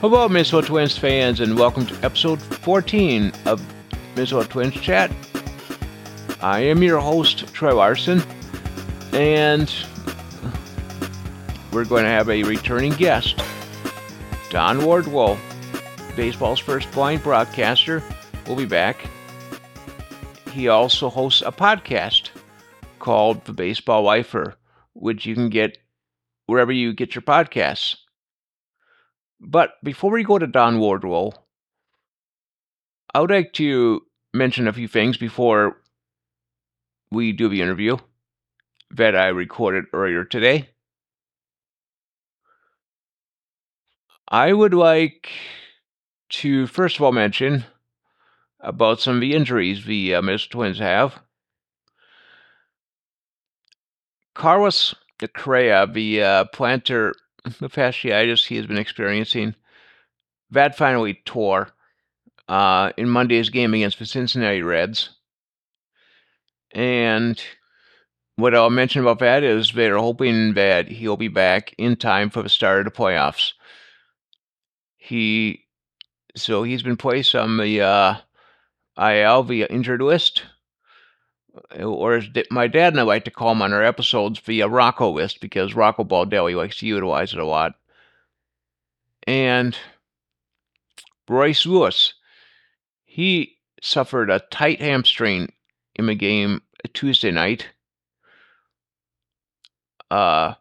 Hello, Minnesota Twins fans, and welcome to episode 14 of Minnesota Twins Chat. I am your host, Troy Larson, and we're going to have a returning guest, Don Wardlow, baseball's first blind broadcaster, We'll be back. He also hosts a podcast called The Baseball Lifer, which you can get wherever you get your podcasts. But before we go to Don Wardlow, I would like to mention a few things before we do the interview that I recorded earlier today. I would like to first of all mention about some of the injuries the uh, Minnesota Twins have. Carlos de Correa, the uh, plantar fasciitis he has been experiencing, that finally tore uh, in Monday's game against the Cincinnati Reds. And what I'll mention about that is they're hoping that he'll be back in time for the start of the playoffs. He, so he's been placed on the uh, IL via injured list, or as my dad and I like to call him on our episodes, via Rocco list, because Rocco Baldelli likes to utilize it a lot. And Royce Lewis, he suffered a tight hamstring in the game Tuesday night. Uh,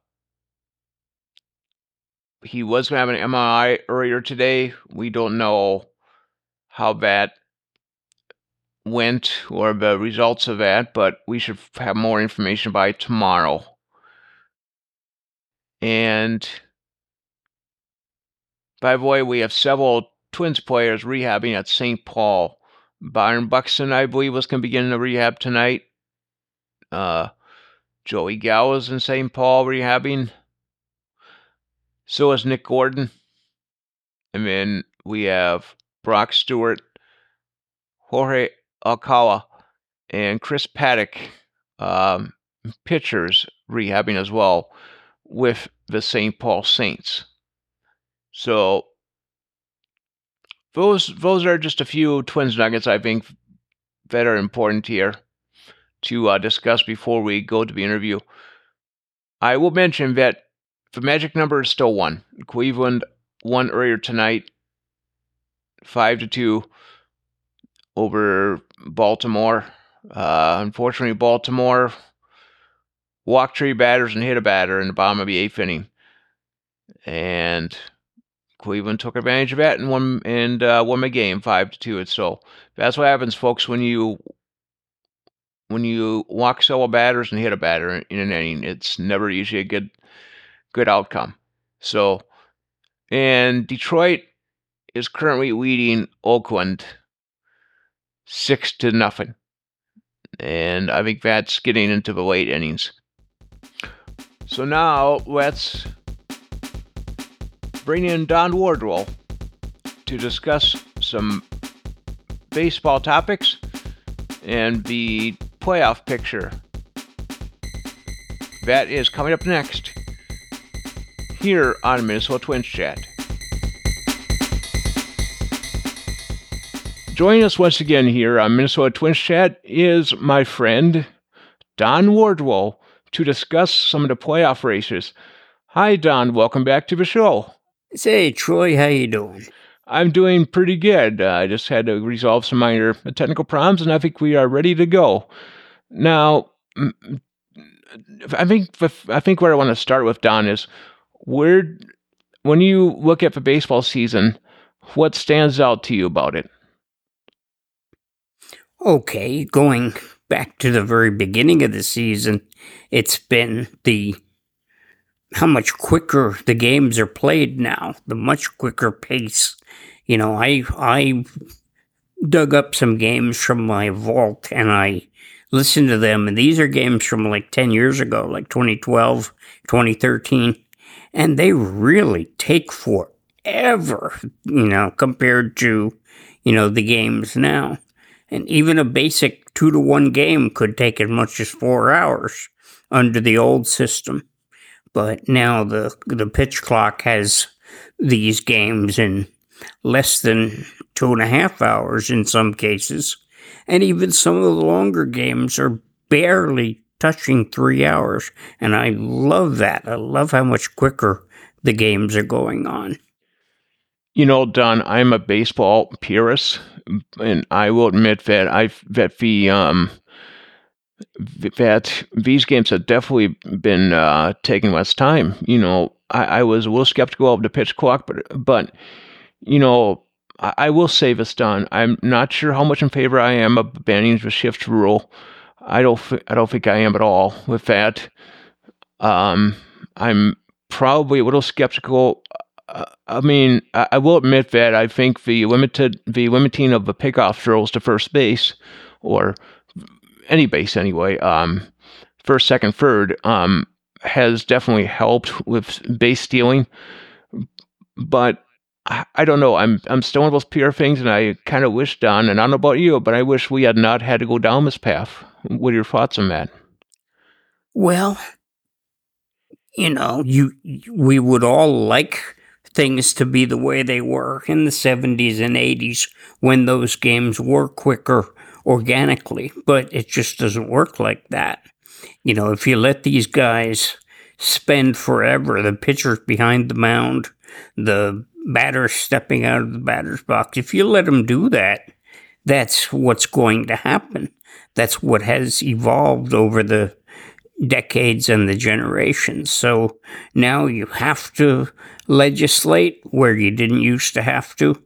he was have an MRI earlier today. We don't know how that went or the results of that, but we should have more information by tomorrow. And by the way, we have several Twins players rehabbing at St. Paul. Byron Buxton, I believe, was going to begin the rehab tonight. Uh, Joey Gallo's in St. Paul rehabbing. So is Nick Gordon. And then we have Brock Stewart, Jorge Alcala, and Chris Paddack, um, pitchers rehabbing as well with the St. Paul Saints. So those those are just a few Twins nuggets I think that are important here to uh, discuss before we go to the interview. I will mention that the magic number is still one. Cleveland won earlier tonight, five to two over Baltimore. Uh, unfortunately, Baltimore walked three batters and hit a batter in the bottom of the eighth inning, and Cleveland took advantage of that and won and uh, won the game five to two. And So that's what happens, folks, when you when you walk several batters and hit a batter in an inning. It's never usually a good good outcome. So, and Detroit is currently leading Oakland six to nothing. And I think that's getting into the late innings. So now let's bring in Don Wardlow to discuss some baseball topics and the playoff picture. That is coming up next here on Minnesota Twins Chat. Joining us once again here on Minnesota Twins Chat is my friend Don Wardlow to discuss some of the playoff races. Hi, Don. Welcome back to the show. Say, Troy, how you doing? I'm doing pretty good. Uh, I just had to resolve some minor technical problems, and I think we are ready to go. Now, I think I think where I want to start with Don is where when you look at the baseball season, what stands out to you about it? Okay, going back to the very beginning of the season, it's been the how much quicker the games are played now, the much quicker pace. You know, I I dug up some games from my vault and I listened to them and these are games from like 10 years ago, like 2012, 2013, and they really take forever, you know, compared to, you know, the games now. And even a basic two to one game could take as much as four hours under the old system. But now the the pitch clock has these games in less than two and a half hours in some cases. And even some of the longer games are barely touching three hours. And I love that. I love how much quicker the games are going on. You know, Don, I'm a baseball purist, and I will admit that I that the um that these games have definitely been uh, taking less time. You know, I, I, was a little skeptical of the pitch clock, but but you know, I, I, will say this, Don. I'm not sure how much in favor I am of banning the shift rule. I don't I don't think I am at all with that. Um, I'm probably a little skeptical. Uh, I mean, I, will admit that I think the limited the limiting of the pickoff throws to first base, or any base anyway, um, first, second, third, um, has definitely helped with base stealing. But I, I don't know. I'm I'm still one of those pure things, and I kind of wish, Don, and I don't know about you, but I wish we had not had to go down this path. What are your thoughts on that? Well, you know, you we would all like things to be the way they were in the 70s and 80s when those games were quicker organically, but it just doesn't work like that. You know, if you let these guys spend forever, the pitchers behind the mound, the batters stepping out of the batter's box, if you let them do that, that's what's going to happen. That's what has evolved over the decades and the generations. So now you have to legislate where you didn't used to have to.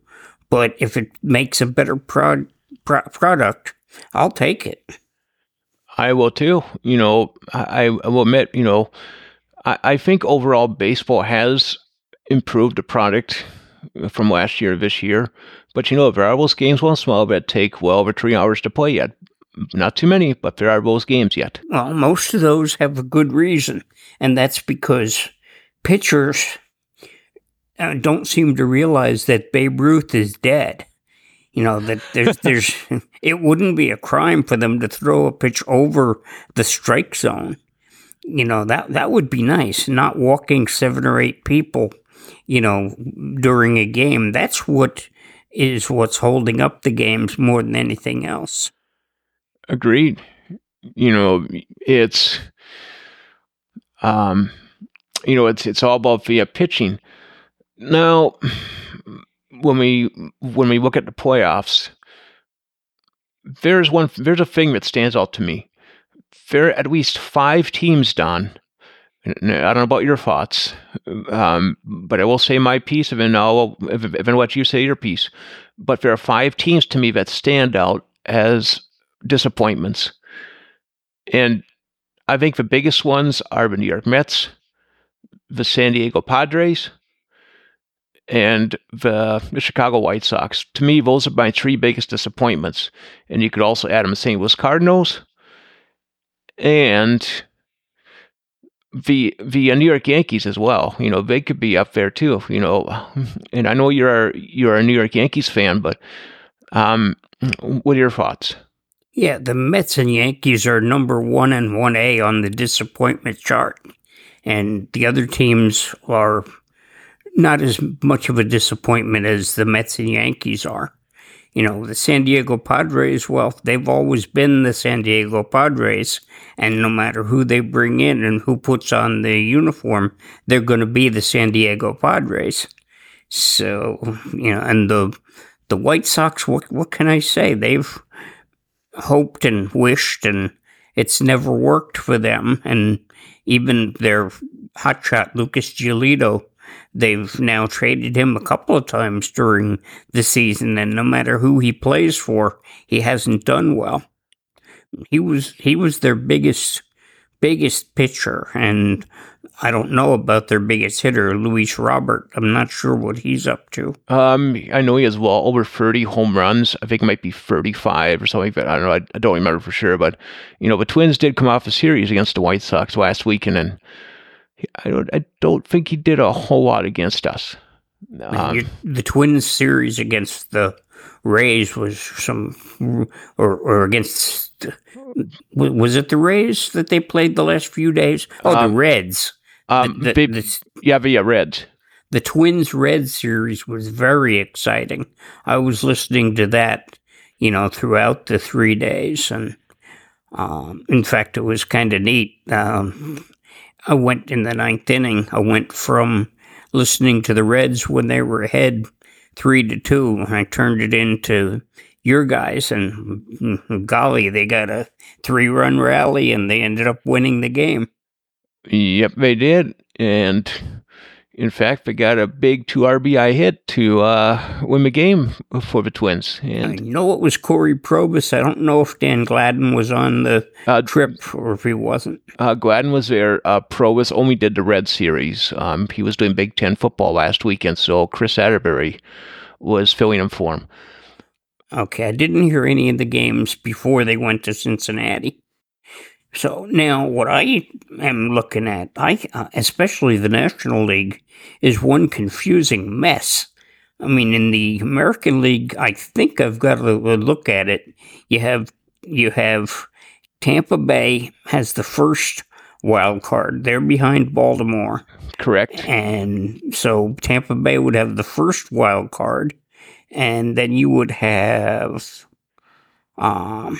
But if it makes a better pro- pro- product, I'll take it. I will too. You know, I, I will admit, you know, I, I think overall baseball has improved the product from last year to this year. But you know, there are those games once in a while that take well over three hours to play yet. Not too many, but there are those games yet. Well, most of those have a good reason, and that's because pitchers don't seem to realize that Babe Ruth is dead. You know that there's there's it wouldn't be a crime for them to throw a pitch over the strike zone. You know that that would be nice. Not walking seven or eight people, you know, during a game. That's what is what's holding up the games more than anything else. Agreed. You know, it's um, you know, it's it's all about via pitching. Now, when we when we look at the playoffs, there's one there's a thing that stands out to me. There are at least five teams, Don. I don't know about your thoughts, um, but I will say my piece, and I'll I let you say your piece. But there are five teams to me that stand out as disappointments, and I think the biggest ones are the New York Mets, the San Diego Padres, and the, Chicago White Sox. To me, those are my three biggest disappointments. And you could also add them the St. Louis Cardinals and the the New York Yankees as well. You know, they could be up there too. You know, and I know you're you're a New York Yankees fan, but um, what are your thoughts? Yeah, the Mets and Yankees are number one and one A on the disappointment chart, and the other teams are not as much of a disappointment as the Mets and Yankees are. You know, the San Diego Padres, well, they've always been the San Diego Padres, and no matter who they bring in and who puts on the uniform, they're going to be the San Diego Padres. So, you know, and the the White Sox, what what can I say? They've hoped and wished and it's never worked for them and even their hotshot Lucas Giolito They've now traded him a couple of times during the season, and no matter who he plays for, he hasn't done well. He was he was their biggest biggest pitcher, and I don't know about their biggest hitter, Luis Robert. I'm not sure what he's up to. Um, I know he has well over 30 home runs. I think it might be 35 or something. But I don't know. I, I don't remember for sure. But you know, the Twins did come off a series against the White Sox last weekend, and I don't I don't think he did a whole lot against us. Um, the Twins series against the Rays was some, or or against was it the Rays that they played the last few days? Oh, um, the Reds. Um, the, the, the, yeah, yeah, Reds. the Twins Red series was very exciting. I was listening to that, you know, throughout the three days, and um, in fact, it was kind of neat. Um, I went in the ninth inning. I went from listening to the Reds when they were ahead three to two. I turned it into your guys, and golly, they got a three run rally and they ended up winning the game. Yep, they did. And in fact, they got a big two RBI hit to uh, win the game for the Twins. And I know it was Cory Provus. I don't know if Dan Gladden was on the uh, trip or if he wasn't. Uh, Gladden was there. Uh, Provus only did the Red Series. Um, he was doing Big Ten football last weekend, so Kris Atteberry was filling in for him. Okay, I didn't hear any of the games before they went to Cincinnati. So now, what I am looking at, I uh, especially the National League, is one confusing mess. I mean, in the American League, I think I've got to look at it. You have you have Tampa Bay has the first wild card. They're behind Baltimore. Correct. And so Tampa Bay would have the first wild card and then you would have um,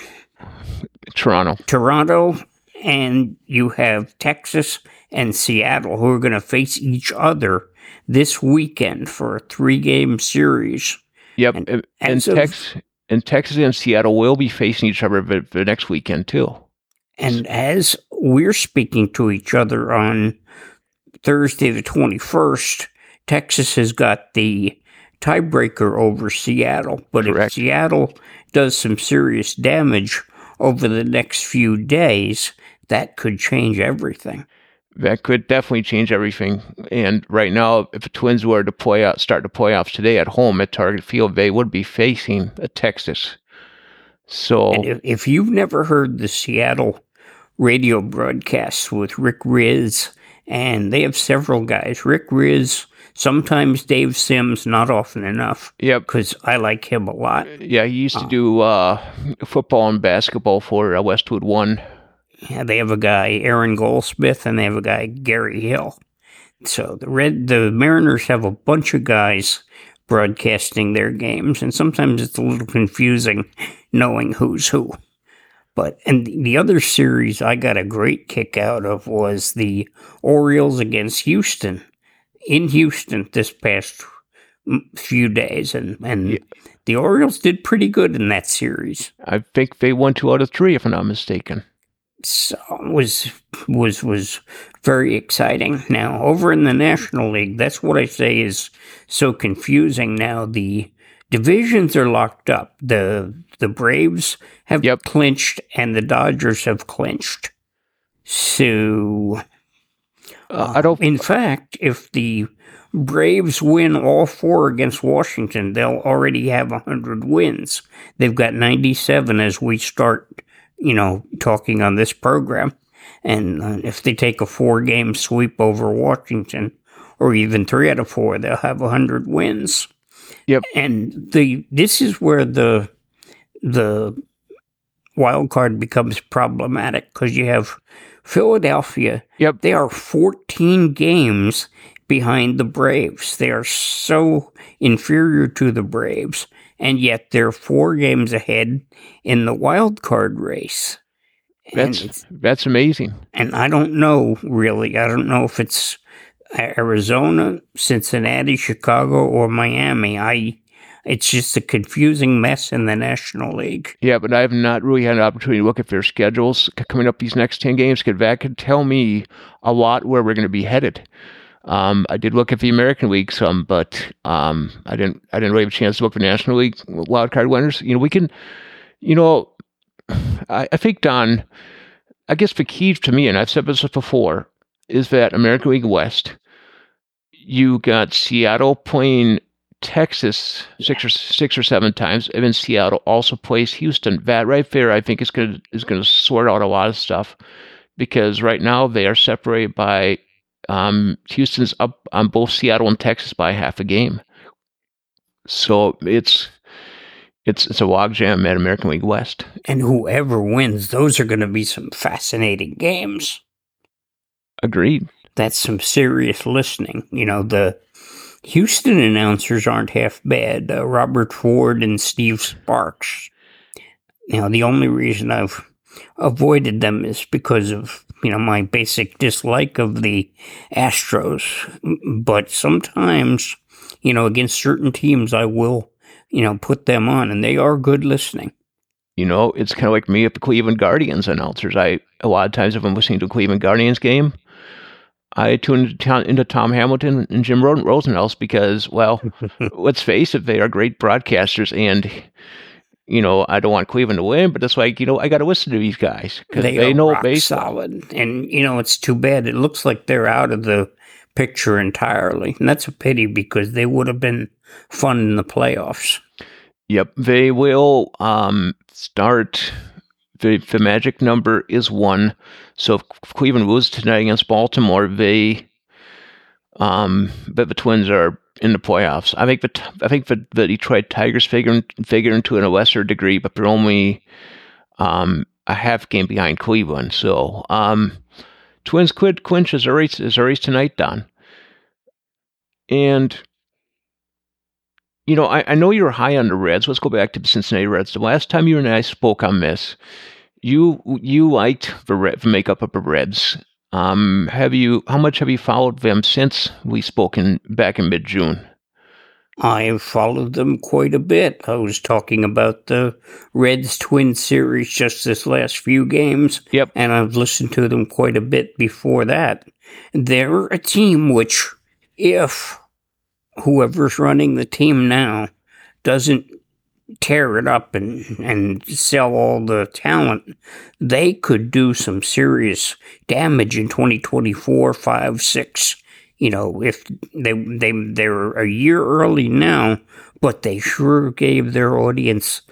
Toronto. Toronto, and you have Texas and Seattle who are going to face each other this weekend for a three game series. Yep. And, and, and, Tex- and Texas and Seattle will be facing each other the, the next weekend, too. And as we're speaking to each other on Thursday, the 21st, Texas has got the tiebreaker over Seattle. But Correct. if Seattle does some serious damage over the next few days, that could change everything. That could definitely change everything. And right now, if the Twins were to play out, start the playoffs today at home at Target Field, they would be facing a Texas. So, if, if you've never heard the Seattle radio broadcasts with Rick Rizzs, and they have several guys, Rick Rizzs Sometimes Dave Sims, not often enough. Yep. Because I like him a lot. Yeah, he used to uh, do uh, football and basketball for uh, Westwood One. Yeah, they have a guy, Aaron Goldsmith, and they have a guy, Gary Hill. So the Red, the Mariners have a bunch of guys broadcasting their games, and sometimes it's a little confusing knowing who's who. But and the other series I got a great kick out of was the Orioles against Houston in Houston this past few days, and and yeah. the Orioles did pretty good in that series. I think they won two out of three, if I'm not mistaken. So was was was very exciting. Now over in the National League, that's what I say is so confusing. Now the divisions are locked up. the The Braves have yep. clinched, and the Dodgers have clinched. So uh, I don't. In fact, if the Braves win all four against Washington, they'll already have 100 wins. They've got 97 as we start, you know, talking on this program. And uh, if they take a four game sweep over Washington, or even three out of four, they'll have 100 wins. Yep. And the this is where the the wild card becomes problematic because you have Philadelphia, yep. they are 14 games behind the Braves. They are so inferior to the Braves, and yet they're four games ahead in the wild card race. That's that's amazing. And I don't know really. I don't know if it's Arizona, Cincinnati, Chicago, or Miami. I it's just a confusing mess in the National League. Yeah, but I have not really had an opportunity to look at their schedules coming up these next 10 games because that could tell me a lot where we're going to be headed. Um, I did look at the American League some, but um, I didn't. I didn't really have a chance to look the National League wildcard winners. You know, we can. You know, I, I think Don. I guess the key to me, and I've said this before, is that American League West. You got Seattle playing Texas six or six or seven times, and then Seattle also plays Houston. That right there, I think is going to is going to sort out a lot of stuff because right now they are separated by um, Houston's up on both Seattle and Texas by half a game. So it's it's it's a logjam at American League West. And whoever wins, those are going to be some fascinating games. Agreed. That's some serious listening. You know the Houston announcers aren't half bad. Uh, Robert Ford and Steve Sparks. Now, the only reason I've avoided them is because of you know my basic dislike of the Astros. But sometimes, you know, against certain teams, I will you know put them on, and they are good listening. You know, it's kind of like me at the Cleveland Guardians announcers. I a lot of times if I'm listening to a Cleveland Guardians game, I tune into Tom Hamilton and Jim Rosenhaus because, well, let's face it, they are great broadcasters, and you know I don't want Cleveland to win, but it's like you know I got to listen to these guys because they, they know baseball. solid, and you know it's too bad. It looks like they're out of the picture entirely, and that's a pity because they would have been fun in the playoffs. Yep, they will um, start the the magic number is one. So if Cleveland loses tonight against Baltimore, they um, but the Twins are in the playoffs. I think the I think the, the Detroit Tigers figure figure into it a lesser degree, but they're only um, a half game behind Cleveland. So um, Twins quid clinch is a race is a race tonight, Don. And you know, I, I know you're high on the Reds. Let's go back to the Cincinnati Reds. The last time you and I spoke on this, you you liked the, the makeup of the Reds. Um, have you? How much have you followed them since we spoke in back in mid June? I have followed them quite a bit. I was talking about the Reds Twin series just this last few games. Yep. And I've listened to them quite a bit before that. They're a team which, if whoever's running the team now doesn't tear it up and, and sell all the talent, they could do some serious damage in 2024, 5, 6. You know, if they, they, they're a year early now, but they sure gave their audience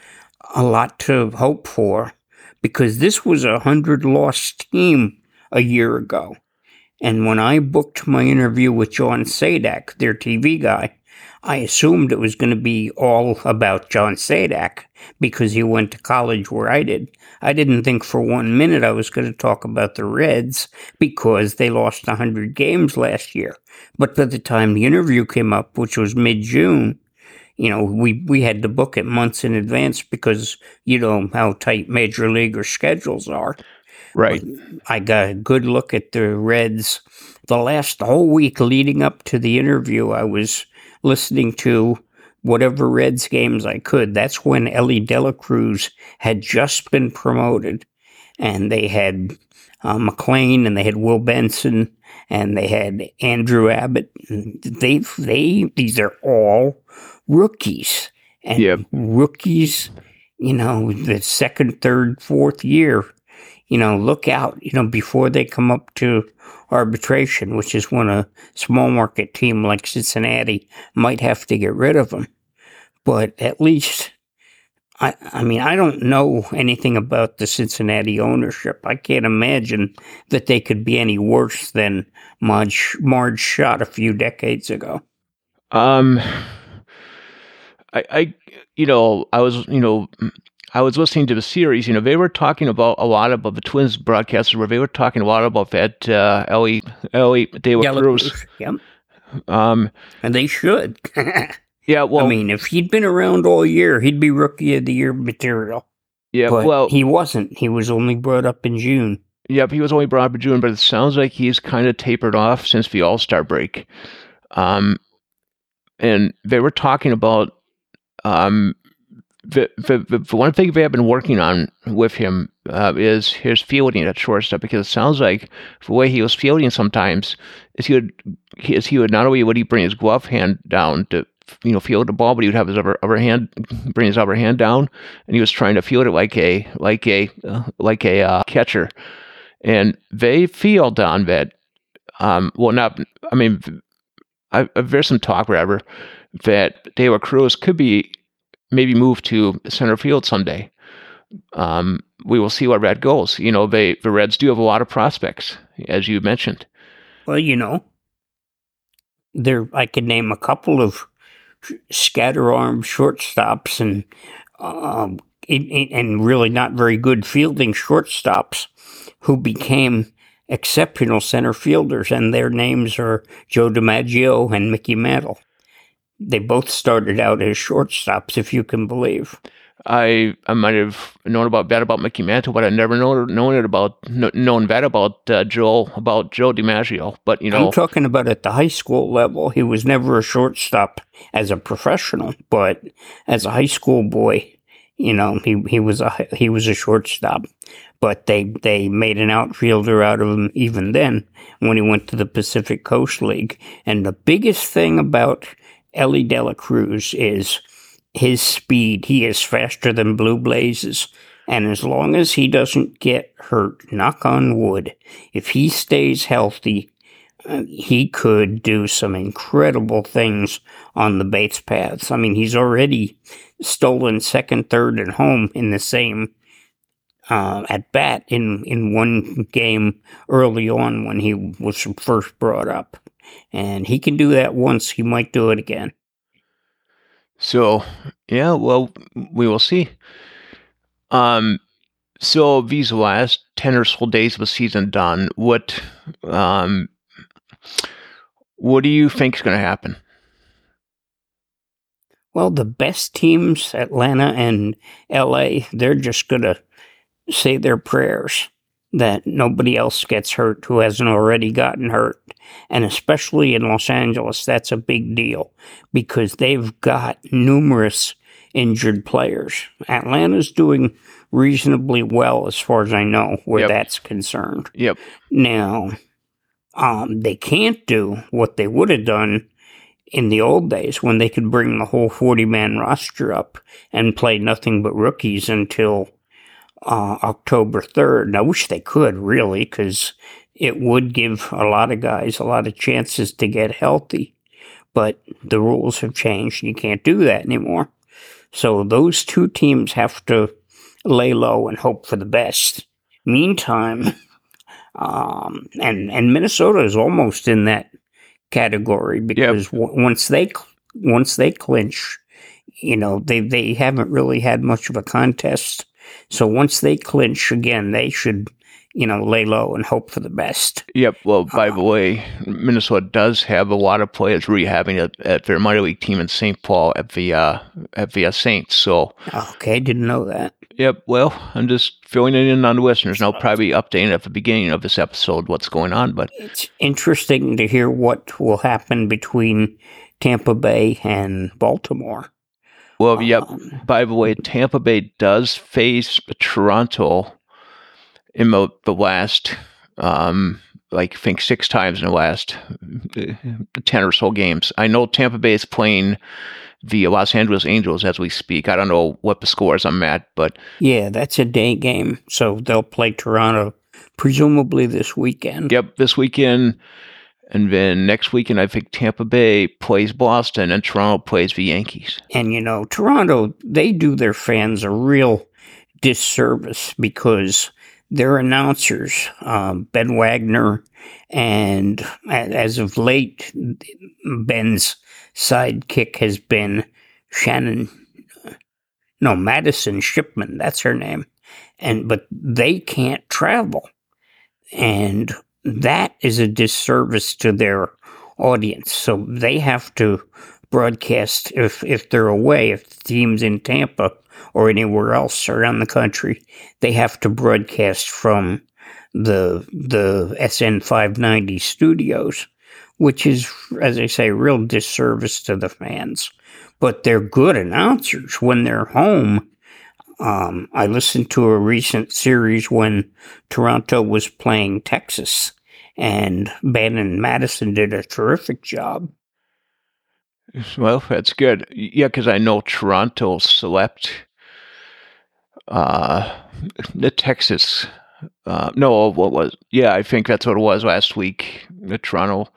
a lot to hope for because this was a 100 loss team a year ago. And when I booked my interview with John Sadak, their TV guy, I assumed it was going to be all about John Sadak because he went to college where I did. I didn't think for one minute I was going to talk about the Reds because they lost 100 games last year. But by the time the interview came up, which was mid June, you know, we, we had to book it months in advance because you know how tight major leaguer schedules are. Right. I got a good look at the Reds. The last whole week leading up to the interview, I was listening to whatever Reds games I could. That's when Elly De La Cruz had just been promoted, and they had uh, McLain and they had Will Benson and they had Andrew Abbott. They they these are all rookies and yep. rookies. You know, the second, third, fourth year. You know, look out. You know, before they come up to arbitration, which is when a small market team like Cincinnati might have to get rid of them. But at least, I, I mean, I don't know anything about the Cincinnati ownership. I can't imagine that they could be any worse than Marge, Marge Schott a few decades ago. Um, I, I, you know, I was, you know, I was listening to the series, you know, they were talking about a lot about the Twins broadcasters where they were talking a lot about that uh, Elly Elly De La Cruz. Yep. Um, and they should. yeah. Well, I mean, if he'd been around all year, he'd be Rookie of the Year material. Yeah. But well, he wasn't. He was only brought up in June. Yep, he was only brought up in June, but it sounds like he's kind of tapered off since the All Star break. Um, and they were talking about um the, the, the one thing they have been working on with him uh, is his fielding at shortstop because it sounds like the way he was fielding sometimes is he would is he would not only would he bring his glove hand down to you know field the ball, but he would have his upper, upper hand bring his upper hand down, and he was trying to field it like a like a uh, like a uh, catcher, and they feel on that. Um, well, not I mean, I, there's some talk, whatever, that La Cruz could be maybe move to center field someday. Um, we will see where Red goes. You know, they the Reds do have a lot of prospects, as you mentioned. Well, you know, there I could name a couple of scatter arm shortstops and um, and really not very good fielding shortstops who became exceptional center fielders, and their names are Joe DiMaggio and Mickey Mantle. They both started out as shortstops, if you can believe. I I might have known about that about Mickey Mantle, but I never known known it about known that about uh, Joe about Joe DiMaggio. But you know, I'm talking about at the high school level. He was never a shortstop as a professional, but as a high school boy, you know, he he was a he was a shortstop. But they they made an outfielder out of him even then when he went to the Pacific Coast League. And the biggest thing about Elly De La Cruz is his speed. He is faster than Blue Blazes. And as long as he doesn't get hurt, knock on wood, if he stays healthy, uh, he could do some incredible things on the base paths. I mean, he's already stolen second, third, and home in the same uh, at bat in, in one game early on when he was first brought up. And he can do that once, he might do it again. So, yeah, well, we will see. Um, so these last ten or so days of the season done, what, um, what do you think is going to happen? Well, the best teams, Atlanta and LA, they're just going to say their prayers that nobody else gets hurt who hasn't already gotten hurt. And especially in Los Angeles, that's a big deal because they've got numerous injured players. Atlanta's doing reasonably well as far as I know where yep. that's concerned. Yep. Now, um, they can't do what they would have done in the old days when they could bring the whole 40 man roster up and play nothing but rookies until uh, October 3rd. I wish they could, really, because it would give a lot of guys a lot of chances to get healthy. But the rules have changed. You can't do that anymore. So those two teams have to lay low and hope for the best. Meantime, um, and and Minnesota is almost in that category because yep. w- once they once they clinch, you know they they haven't really had much of a contest so once they clinch again, they should, you know, lay low and hope for the best. Yep. Well, by uh, the way, Minnesota does have a lot of players rehabbing at, at their minor league team in St. Paul at the uh, at the uh, Saints. So okay, didn't know that. Yep. Well, I'm just filling it in on the listeners, and I'll probably update at the beginning of this episode what's going on. But it's interesting to hear what will happen between Tampa Bay and Baltimore. Well, yep. Um, By the way, Tampa Bay does face Toronto in the, the last, um, like, I think six times in the last uh, 10 or so games. I know Tampa Bay is playing the Los Angeles Angels as we speak. I don't know what the scores I'm at, but. Yeah, that's a day game. So they'll play Toronto presumably this weekend. Yep, this weekend. And then next weekend, I think Tampa Bay plays Boston and Toronto plays the Yankees. And, you know, Toronto, they do their fans a real disservice because their announcers, um, Ben Wagner, and as of late, Ben's sidekick has been Shannon, no, Madison Shipman, that's her name. And, but they can't travel. And that is a disservice to their audience. So they have to broadcast if if they're away, if the team's in Tampa or anywhere else around the country, they have to broadcast from the the SN five ninety studios, which is, as I say, real disservice to the fans. But they're good announcers when they're home. Um, I listened to a recent series when Toronto was playing Texas, and Ben and Madison did a terrific job. Well, that's good. Yeah, because I know Toronto slept uh, the Texas. Uh, no, what was? Yeah, I think that's what it was last week. The Toronto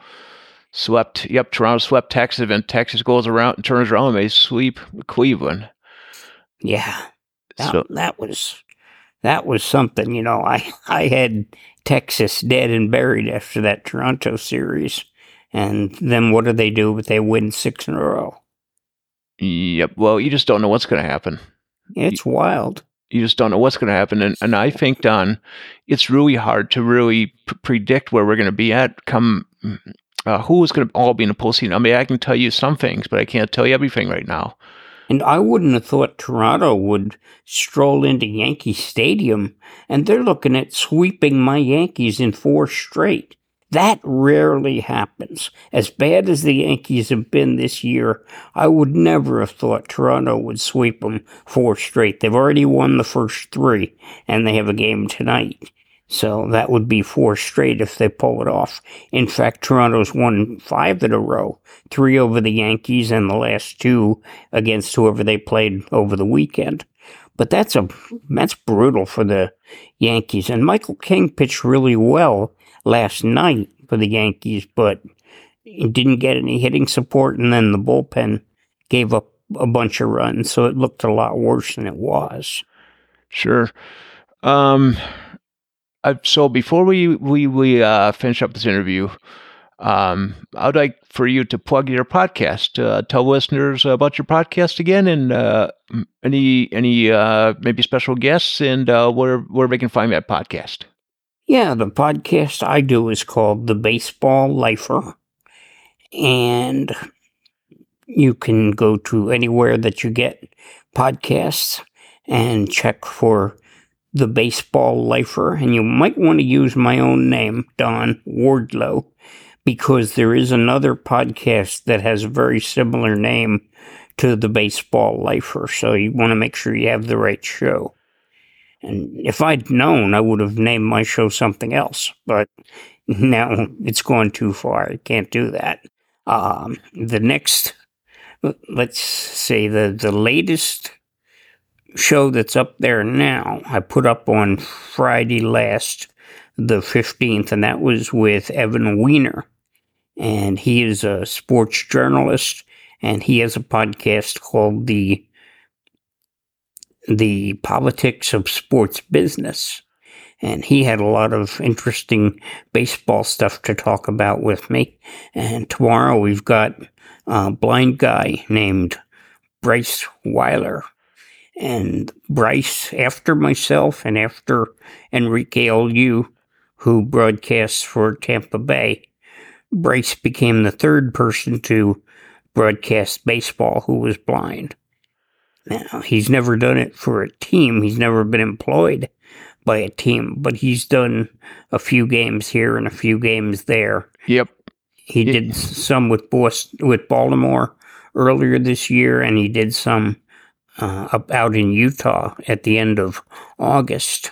swept. Yep, Toronto swept Texas, and Texas goes around and turns around and they sweep Cleveland. Yeah, that, so, that was that was something. You know, I I had Texas dead and buried after that Toronto series. And then what do they do? But they win six in a row. Yep. Well, you just don't know what's going to happen. It's wild. You just don't know what's going to happen. And, and I think, Don, it's really hard to really p- predict where we're going to be at come uh, who is going to all be in the postseason. I mean, I can tell you some things, but I can't tell you everything right now. And I wouldn't have thought Toronto would stroll into Yankee Stadium, and they're looking at sweeping my Yankees in four straight. That rarely happens. As bad as the Yankees have been this year, I would never have thought Toronto would sweep them four straight. They've already won the first three, and they have a game tonight. So that would be four straight if they pull it off. In fact, Toronto's won five in a row, three over the Yankees and the last two against whoever they played over the weekend. But that's a that's brutal for the Yankees. And Michael King pitched really well last night for the Yankees, but didn't get any hitting support, and then the bullpen gave up a bunch of runs, so it looked a lot worse than it was. Sure. Um, uh, so before we we we uh, finish up this interview, um, I'd like for you to plug your podcast. Uh, tell listeners about your podcast again, and uh, any any uh, maybe special guests, and uh, where where they can find that podcast. Yeah, the podcast I do is called The Baseball Lifer, and you can go to anywhere that you get podcasts and check for the baseball lifer, and you might want to use my own name, Don Wardlow, because there is another podcast that has a very similar name to the baseball lifer. So you want to make sure you have the right show. And if I'd known, I would have named my show something else, but now it's gone too far. I can't do that. Um, the next, let's say the, the latest show that's up there now, I put up on Friday last, the 15th, and that was with Evan Weiner. And he is a sports journalist, and he has a podcast called the the politics of sports business. And he had a lot of interesting baseball stuff to talk about with me. And tomorrow we've got a blind guy named Bryce Weiler and Bryce, after myself and after Enrique Oliu, who broadcasts for Tampa Bay, Bryce became the third person to broadcast baseball who was blind. Now, he's never done it for a team. He's never been employed by a team, but he's done a few games here and a few games there. Yep. He did some with Boston, with Baltimore earlier this year, and he did some uh, out in Utah at the end of August.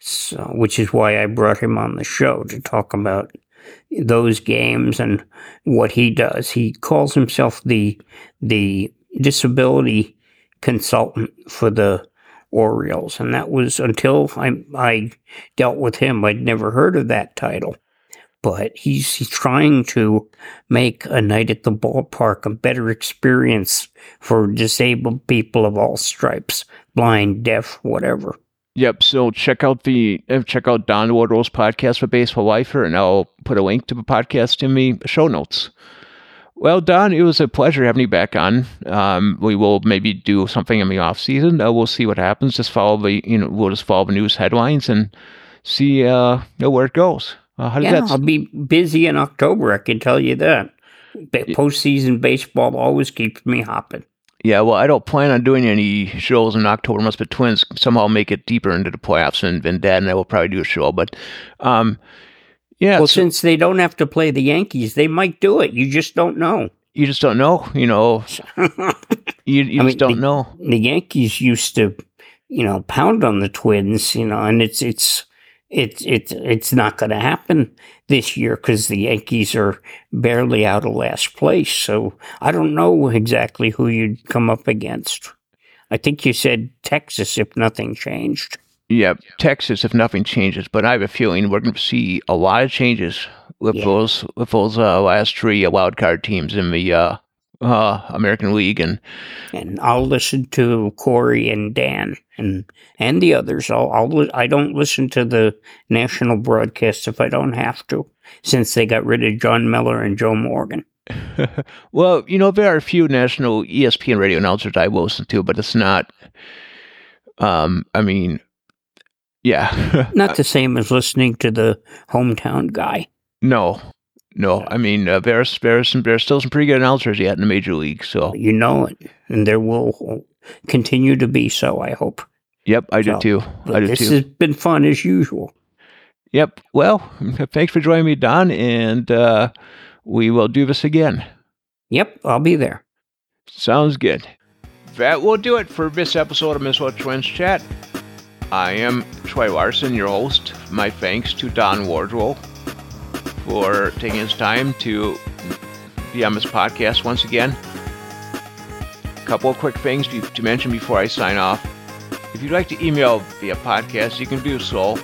So, which is why I brought him on the show to talk about those games and what he does. He calls himself the the disability consultant for the Orioles, and that was until I I dealt with him. I'd never heard of that title but he's, he's trying to make a night at the ballpark a better experience for disabled people of all stripes, blind, deaf, whatever. Yep. So check out the uh, check out Don Wardlow's podcast for Baseball Lifer, and I'll put a link to the podcast in the show notes. Well, Don, it was a pleasure having you back on. Um, we will maybe do something in the off season. Uh, we'll see what happens. Just follow the you know we'll just follow the news headlines and see uh, know where it goes. Uh, how yeah, that... I'll be busy in October. I can tell you that. Postseason baseball always keeps me hopping. Yeah, well, I don't plan on doing any shows in October unless the Twins somehow make it deeper into the playoffs, and, and Dad and I will probably do a show. But, um, yeah. Well, so, since they don't have to play the Yankees, they might do it. You just don't know. You just don't know. You know, you, you just don't the, know. The Yankees used to, you know, pound on the Twins, you know, and it's it's it's it's it's not going to happen this year because the Yankees are barely out of last place. So I don't know exactly who you'd come up against. I think you said Texas if nothing changed. Yeah, Texas if nothing changes. But I have a feeling we're going to see a lot of changes with yeah. those with those uh, last three wild card teams in the uh, uh, American League, and and I'll listen to Cory and Dan and and the others. I'll, I'll I don't listen to the national broadcasts if I don't have to, since they got rid of Jon Miller and Joe Morgan. well, you know there are a few national ESPN radio announcers I will listen to, but it's not. Um, I mean, yeah, not the same as listening to the hometown guy. No, no. I mean, uh, there's there's some there's still some pretty good announcers yet in the major league. So You know it, and there will continue to be so. I hope. yep, I do too. I do this too. has been fun as usual. Yep. Well, thanks for joining me, Don, and uh, we will do this again. Yep, I'll be there. Sounds good. That will do it for this episode of Minnesota Twins Chat. I am Troy Larson, your host. My thanks to Don Wardlow for taking his time to be on this podcast once again. A couple of quick things to mention before I sign off. If you'd like to email via podcast, you can do so.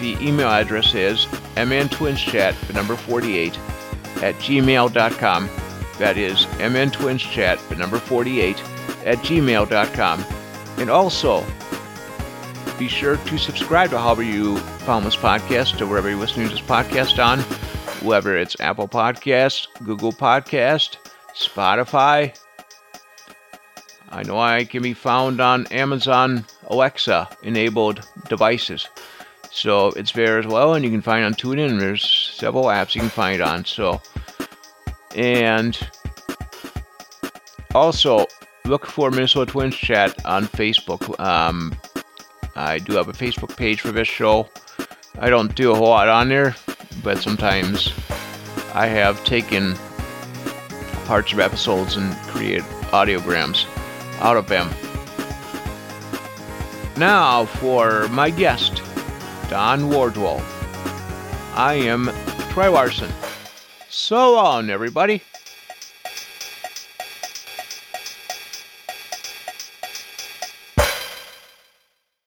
The email address is mntwinschat, the number 48, at gmail.com. That is mntwinschat, the number 48, at gmail.com. And also, be sure to subscribe to however you found this podcast to wherever you're listening to this podcast on, whether it's Apple Podcast, Google Podcast, Spotify. I know I can be found on Amazon Alexa enabled devices. So it's there as well, and you can find on TuneIn. There's several apps you can find on. So, and also look for Minnesota Twins Chat on Facebook. Um, I do have a Facebook page for this show. I don't do a whole lot on there, but sometimes I have taken parts of episodes and created audiograms out of them. Now for my guest, Don Wardlow. I am Troy Larson. So long, everybody.